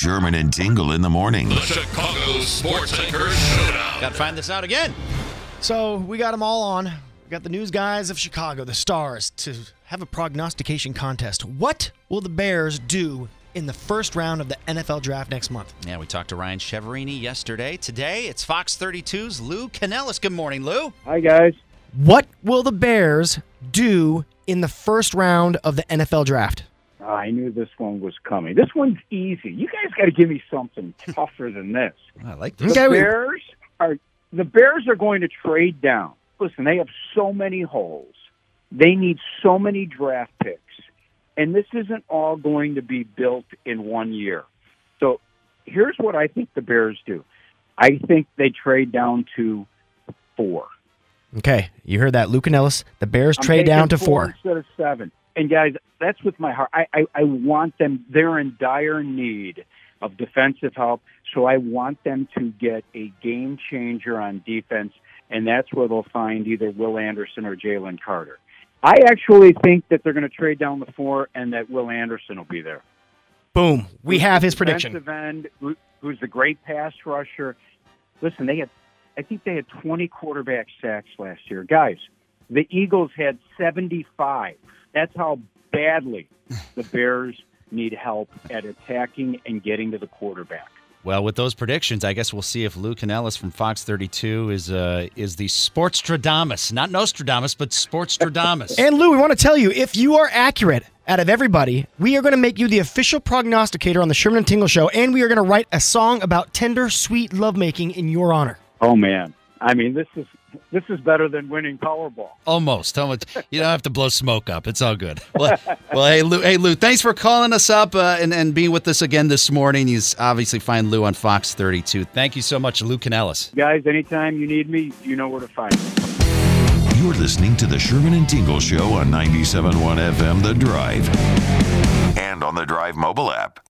Sherman and Tingle in the morning. The Chicago Sports Anchor Showdown. Got to find this out again. So we got them all on. We got the news guys of Chicago, the Stars, to have a prognostication contest. What will the Bears do in the first round of the NFL draft next month? Yeah, we talked to Ryan Chiaverini yesterday. Today, it's Fox 32's Lou Canellis. Good morning, Lou. Hi, guys. What will the Bears do in the first round of the NFL draft? I knew this one was coming. This one's easy. You guys got to give me something tougher than this. I like The this. Okay, we- Bears are the Bears are going to trade down. Listen, they have so many holes. They need so many draft picks, and this isn't all going to be built in one year. So, here's what I think the Bears do. I think they trade down to four. Okay, you heard that. Lou Canellis. The Bears I'm trade down to taking four. instead of seven. And guys, that's with my heart. I, I, I want them. They're in dire need of defensive help, so I want them to get a game changer on defense, and that's where they'll find either Will Anderson or Jalen Carter. I actually think that they're going to trade down the four, and that Will Anderson will be there. Boom. We Who's have his prediction. Defensive end, who, who's the great pass rusher. Listen, they had, I think they had 20 quarterback sacks last year. Guys, the Eagles had 75. That's how badly the Bears need help at attacking and getting to the quarterback. Well, with those predictions, I guess we'll see if Lou Canellis from Fox 32 is uh, is the Sportstradamus, not Nostradamus, but Sportstradamus. And Lou, we want to tell you if you are accurate out of everybody, we are going to make you the official prognosticator on the Sherman and Tingle Show, and we are going to write a song about tender, sweet lovemaking in your honor. Oh man, I mean this is this is better than winning Powerball. Almost. Almost. You don't have to blow smoke up. It's all good. Well, well hey, Lou, hey, Lou, thanks for calling us up uh, and, and being with us again this morning. You obviously find Lou on Fox 32. Thank you so much, Lou Canellis. Guys, anytime you need me, you know where to find me. You're listening to the Sherman and Tingle Show on 97.1 FM The Drive and on the Drive mobile app.